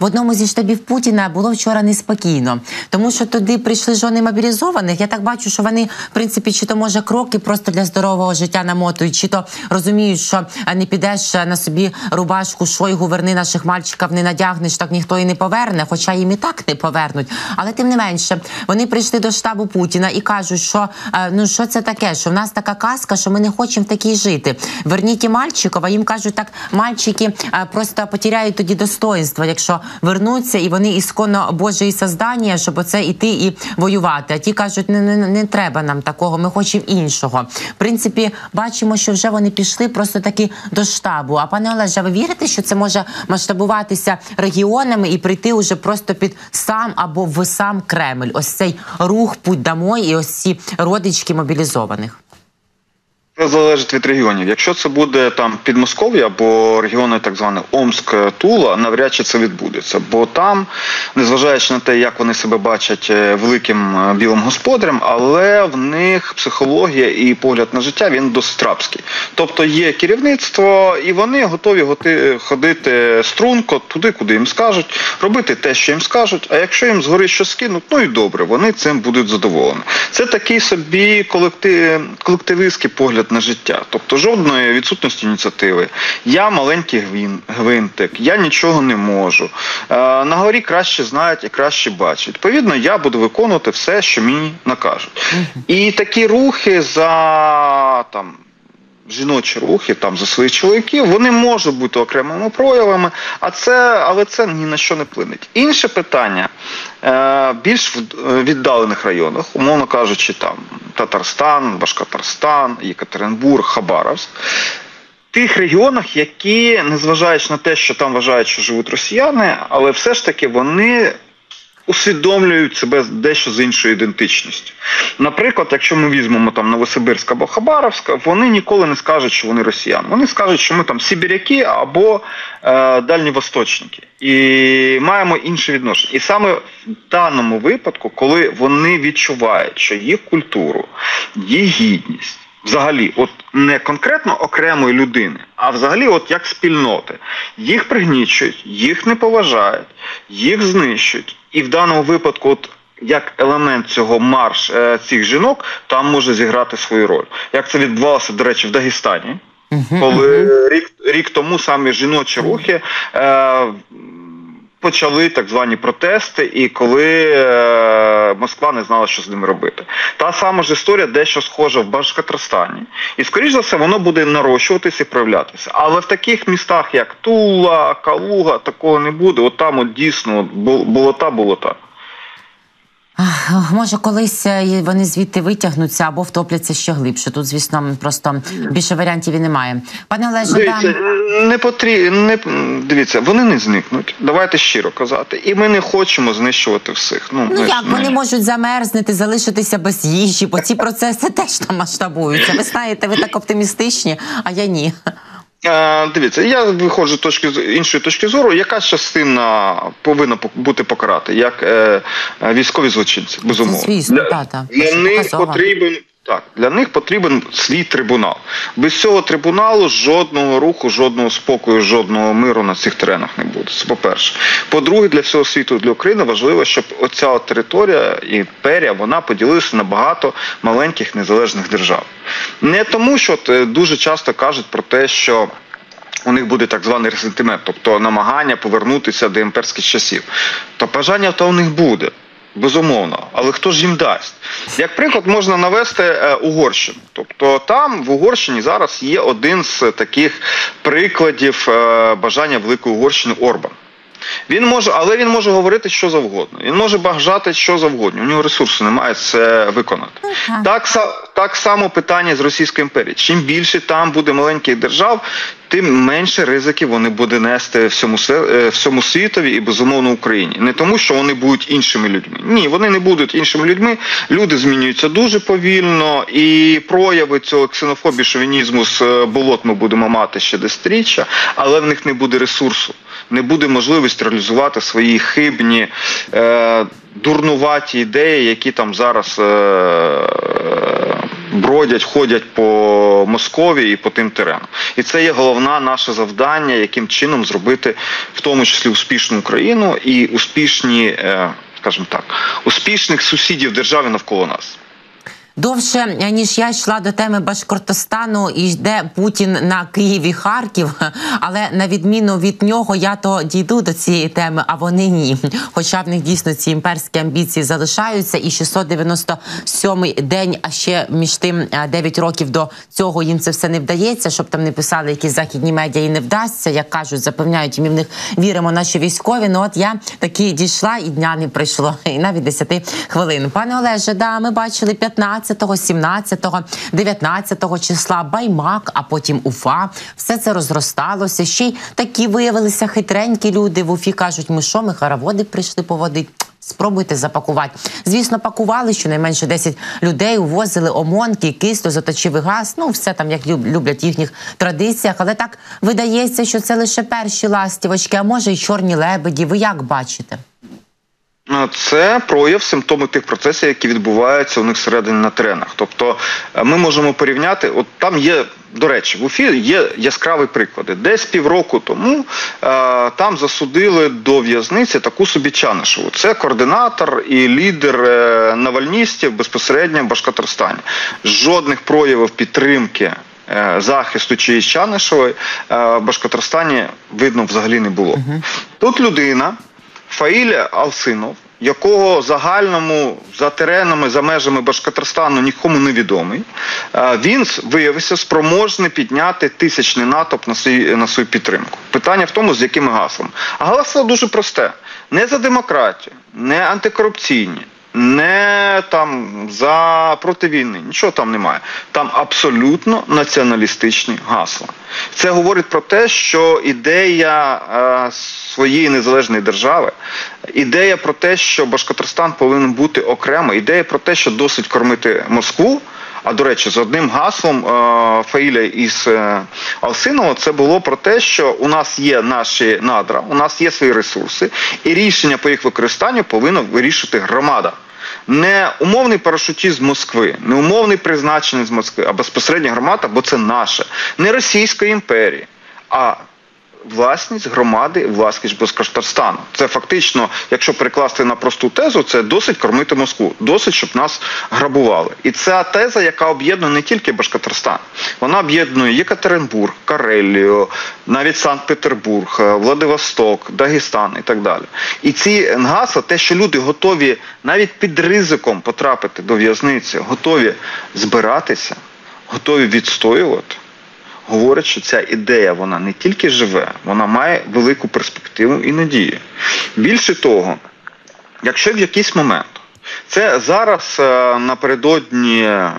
В одному зі штабів Путіна було вчора неспокійно, тому що туди прийшли жони мобілізованих. Я так бачу, що вони, в принципі, чи то може кроки просто для здорового життя намотують, чи то розуміють, що не підеш на собі рубашку, шойгу, верни наших мальчиків, не надягнеш, так ніхто і не поверне, хоча їм і так не повернуть. Але тим не менше, вони прийшли до штабу Путіна і кажуть, що ну що це таке, що в нас така казка, що ми не хочемо в такій жити. Верніть мальчиків, а їм кажуть, так мальчики просто потеряють тоді достоинство, якщо вернуться, і вони ісконно Божої создання, щоб оце іти і воювати. А ті кажуть, не, не, не треба нам такого, ми хочемо іншого. В принципі, бачимо, що вже вони пішли просто таки до штабу. А пане Олеже, ви вірите, що це може масштабуватися регіонами і прийти уже просто під сам або в сам Кремль? Ось цей рух путь домой і ось ці родички мобілізованих. Це залежить від регіонів. Якщо це буде там Підмосков'я або регіони так званих Омск, Тула, навряд чи це відбудеться. Бо там, незважаючи на те, як вони себе бачать е, великим е, білим господарем, але в них психологія і погляд на життя він досить рабський. Тобто є керівництво, і вони готові ходити струнко туди, куди їм скажуть, робити те, що їм скажуть. А якщо їм згори щось скинуть, ну і добре, вони цим будуть задоволені. Це такий собі колектив, колективистський погляд погляд на життя, тобто жодної відсутності ініціативи. Я маленький гвинтик, я нічого не можу. Е, на горі краще знають і краще бачать. Відповідно, я буду виконувати все, що мені накажуть. І такі рухи за там жіночі рухи там за своїх чоловіків, вони можуть бути окремими проявами, а це, але це ні на що не вплинеть. Інше питання е, більш в віддалених районах, умовно кажучи, там Татарстан, Башкатарстан, Єкатеринбург, Хабаровськ. Тих регіонах, які, незважаючи на те, що там вважають, що живуть росіяни, але все ж таки вони усвідомлюють себе дещо з іншою ідентичністю. Наприклад, якщо ми візьмемо там Новосибирськ або Хабаровська, вони ніколи не скажуть, що вони росіяни. Вони скажуть, що ми там сибіряки або е, дальньовосточники. І маємо інше відношення. І саме в даному випадку, коли вони відчувають, що їх культуру, їх гідність. Взагалі, от не конкретно окремої людини, а взагалі, от як спільноти, їх пригнічують, їх не поважають, їх знищують. І в даному випадку, от як елемент цього марш е, цих жінок, там може зіграти свою роль. Як це відбувалося, до речі, в Дагестані, коли рік рік тому саме жіночі рухи. Е, почали так звані протести, і коли е, Москва не знала, що з ними робити. Та сама ж історія дещо схожа в Башкатрастані. І, скоріш за все, воно буде нарощуватися і проявлятися. Але в таких містах, як Тула, Калуга, такого не буде. От там от дійсно болота, болота. Може, колись е, вони звідти витягнуться або втопляться ще глибше. Тут, звісно, просто більше варіантів і немає. Пане Олеже, дивіться, там... не потрібно не дивіться, вони не зникнуть. Давайте щиро казати. І ми не хочемо знищувати всіх. Ну, ну як вони можуть замерзнути, залишитися без їжі, бо ці процеси теж там масштабуються. Ви знаєте, ви так оптимістичні, а я ні. Дивіться, я виходжу точки з іншої точки зору, яка частина повинна бути покарати, як е, військові злочинці, безумовно. Звісно, для, та, для них потрібен так, для них потрібен свій трибунал. Без цього трибуналу жодного руху, жодного спокою, жодного миру на цих теренах не буде. Це по-перше. По-друге, для всього світу, для України важливо, щоб оця територія імперія вона поділилася на багато маленьких незалежних держав. Не тому, що е, дуже часто кажуть про те, що. У них буде так званий ресентимент, тобто намагання повернутися до імперських часів. То бажання то у них буде. Безумовно, але хто ж їм дасть? Як приклад можна навести е, Угорщину. Тобто там в Угорщині зараз є один з таких прикладів е, бажання Великої Угорщини Орбан. Він може, але він може говорити що завгодно. Він може бажати що завгодно. У нього ресурсу немає це виконати. Ага. Так так само питання з Російської імперії. Чим більше там буде маленьких держав, тим менше ризиків вони будуть нести всьому е, всьому світові і безумовно Україні. Не тому, що вони будуть іншими людьми. Ні, вони не будуть іншими людьми. Люди змінюються дуже повільно, і прояви цього ксенофобії, шовінізму з е, болот ми будемо мати ще десятиріччя, але в них не буде ресурсу не буде можливості реалізувати свої хибні, е, дурнуваті ідеї, які там зараз. Е, бродять, ходять по Московії і по тим теренам. І це є головне наше завдання, яким чином зробити в тому числі успішну Україну і успішні, е, скажімо так, успішних сусідів держави навколо нас. Довше ніж я йшла до теми Башкортостану і йде Путін на Київ Харків. Але на відміну від нього, я то дійду до цієї теми, а вони ні. Хоча в них дійсно ці імперські амбіції залишаються, і 697-й день, а ще між тим 9 років до цього їм це все не вдається, щоб там не писали якісь західні медіа і не вдасться. Як кажуть, запевняють, ми в них віримо. Наші військові. Ну от я таки дійшла, і дня не прийшло, і навіть 10 хвилин. Пане Олеже, да, ми бачили 15 16, 17, 19 числа Баймак, а потім Уфа. Все це розросталося. Ще й такі виявилися хитренькі люди. В Уфі кажуть, ми що, ми хороводи прийшли поводити. Спробуйте запакувати. Звісно, пакували щонайменше 10 людей, увозили омонки, кисло, заточивий газ. Ну, все там як люблять їхніх традиціях. Але так видається, що це лише перші ластівочки, а може й чорні лебеді. Ви як бачите? Це прояв симптоми тих процесів, які відбуваються у них всередині на теренах. Тобто е, ми можемо порівняти, от там є, до речі, в Уфі є яскраві приклади. Десь півроку тому е, там засудили до в'язниці таку собі Чанишеву. Це координатор і лідер е, навальністів безпосередньо в Башкортостані. Жодних проявів підтримки. Захисту чиїсь Чанишевої в Башкортостані видно взагалі не було. Тут людина. Фаїль Алсинов, якого загальному за теренами, за межами Башкортостану нікому не відомий, він виявився спроможний підняти тисячний натовп на свій, на свою підтримку. Питання в тому, з якими гаслом. А гасло дуже просте: не за демократію, не антикорупційні, не там за проти війни, нічого там немає. Там абсолютно націоналістичні гасла. Це говорить про те, що ідея е, своєї незалежної держави, ідея про те, що Башкортостан повинен бути окремо, ідея про те, що досить кормити Москву. А до речі, з одним гаслом е, Фаїля із е, Алсинова це було про те, що у нас є наші надра, у нас є свої ресурси, і рішення по їх використанню повинна вирішити громада. Не умовний парашутіст з Москви, не умовний призначений з Москви, а безпосередньо громада, бо це наше, не Російської імперії, а власність громади, власність Башкортостану. Це фактично, якщо перекласти на просту тезу, це досить кормити Москву, досить, щоб нас грабували. І ця теза, яка об'єднує не тільки Башкортостан, вона об'єднує Єкатеринбург, Карелію, навіть Санкт-Петербург, Владивосток, Дагестан і так далі. І ці нгаса, те, що люди готові навіть під ризиком потрапити до в'язниці, готові збиратися, готові відстоювати говорить, що ця ідея вона не тільки живе, вона має велику перспективу і надію. Більше того, якщо в якийсь момент це зараз е, напередодні е,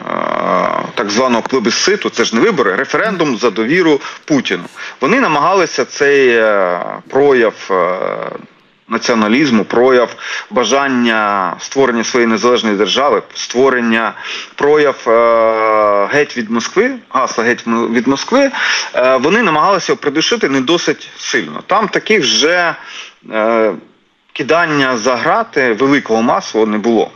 так званого плебісциту, це ж не вибори, референдум за довіру Путіну. Вони намагалися цей е, прояв націоналізму, прояв бажання створення своєї незалежної держави, створення прояв е, геть від Москви, гасла геть від Москви, е, вони намагалися придушити не досить сильно. Там таких вже е, кидання за грати великого масу не було.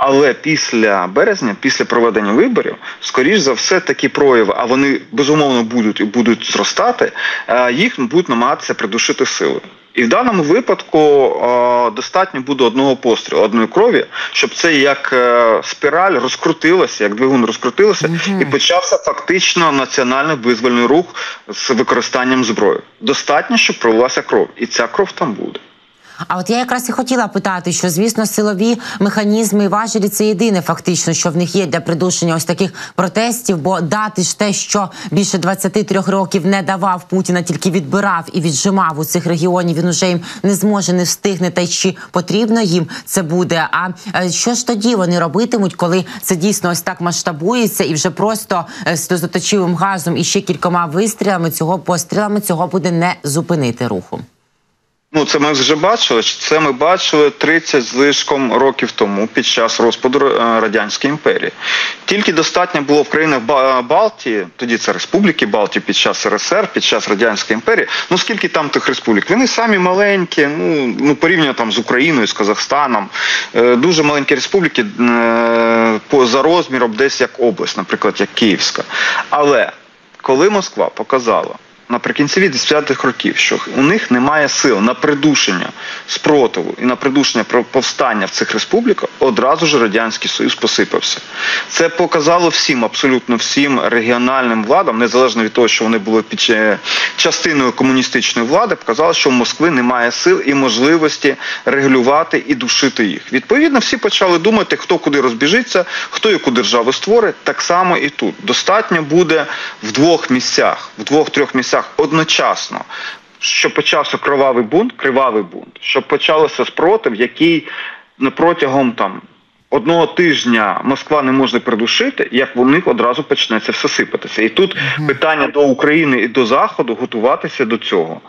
Але після березня, після проведення виборів, скоріш за все, такі прояви, а вони безумовно будуть і будуть зростати, е, їх будуть намагатися придушити силою. І в даному випадку о, достатньо буде одного пострілу, одної крові, щоб це як е, спіраль розкрутилося, як двигун розкрутилося, mm і почався фактично національний визвольний рух з використанням зброї. Достатньо, щоб пролилася кров, і ця кров там буде. А от я якраз і хотіла питати, що звісно силові механізми і важелі це єдине, фактично, що в них є для придушення ось таких протестів. Бо дати ж те, що більше 23 років не давав Путіна, тільки відбирав і віджимав у цих регіонів. Він уже їм не зможе, не встигне, та й чи потрібно їм це буде. А е, що ж тоді вони робитимуть, коли це дійсно ось так масштабується, і вже просто е, з дозаточивим газом і ще кількома вистрілами цього пострілами цього буде не зупинити руху. Ну, це ми вже бачили. Це ми бачили 30 з лишком років тому під час розпаду е, радянської імперії. Тільки достатньо було в країнах Балтії, тоді це Республіки Балтії під час РСР, під час радянської імперії. Ну скільки там тих республік? Вони самі маленькі, ну ну порівняно там з Україною, з Казахстаном. Е, дуже маленькі республіки е, по за розміром, десь як область, наприклад, як Київська. Але коли Москва показала наприкінці 80-х років, що у них немає сил на придушення спротиву і на придушення повстання в цих республіках, одразу ж радянський союз посипався. Це показало всім, абсолютно всім регіональним владам, незалежно від того, що вони були під частиною комуністичної влади, показало, що в Москви немає сил і можливості регулювати і душити їх. Відповідно, всі почали думати, хто куди розбіжиться, хто яку державу створить. Так само і тут достатньо буде в двох місцях, в двох-трьох місцях місцях одночасно, щоб почався кривавий бунт, кривавий бунт, щоб почався спротив, який протягом там. Одного тижня Москва не може придушити, як у них одразу почнеться все сипатися. І тут питання до України і до Заходу готуватися до цього,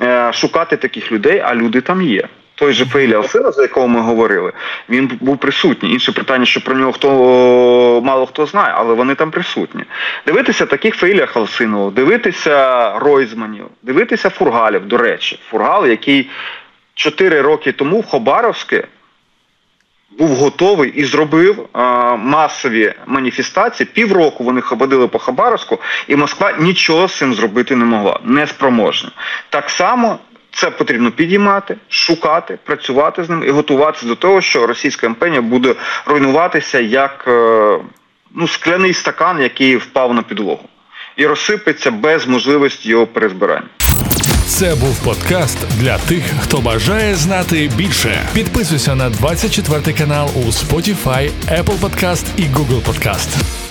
е, шукати таких людей, а люди там є той же Фейлі Алсина, за якого ми говорили, він був присутній. Інше питання, що про нього хто мало хто знає, але вони там присутні. Дивитися таких Фейлія Халсинового, дивитися Ройзманів, дивитися Фургалів, до речі, Фургал, який 4 роки тому в Хобаровське був готовий і зробив а, масові маніфестації. Півроку вони ходили по Хабаровську, і Москва нічого з цим зробити не могла, неспроможна. Так само це потрібно підіймати, шукати, працювати з ним і готуватися до того, що російська імперія буде руйнуватися як е, ну, скляний стакан, який впав на підлогу, і розсипеться без можливості його перезбирання. Це був подкаст для тих, хто бажає знати більше. Підписуйся на 24 канал у Spotify, Apple Podcast і Google Podcast.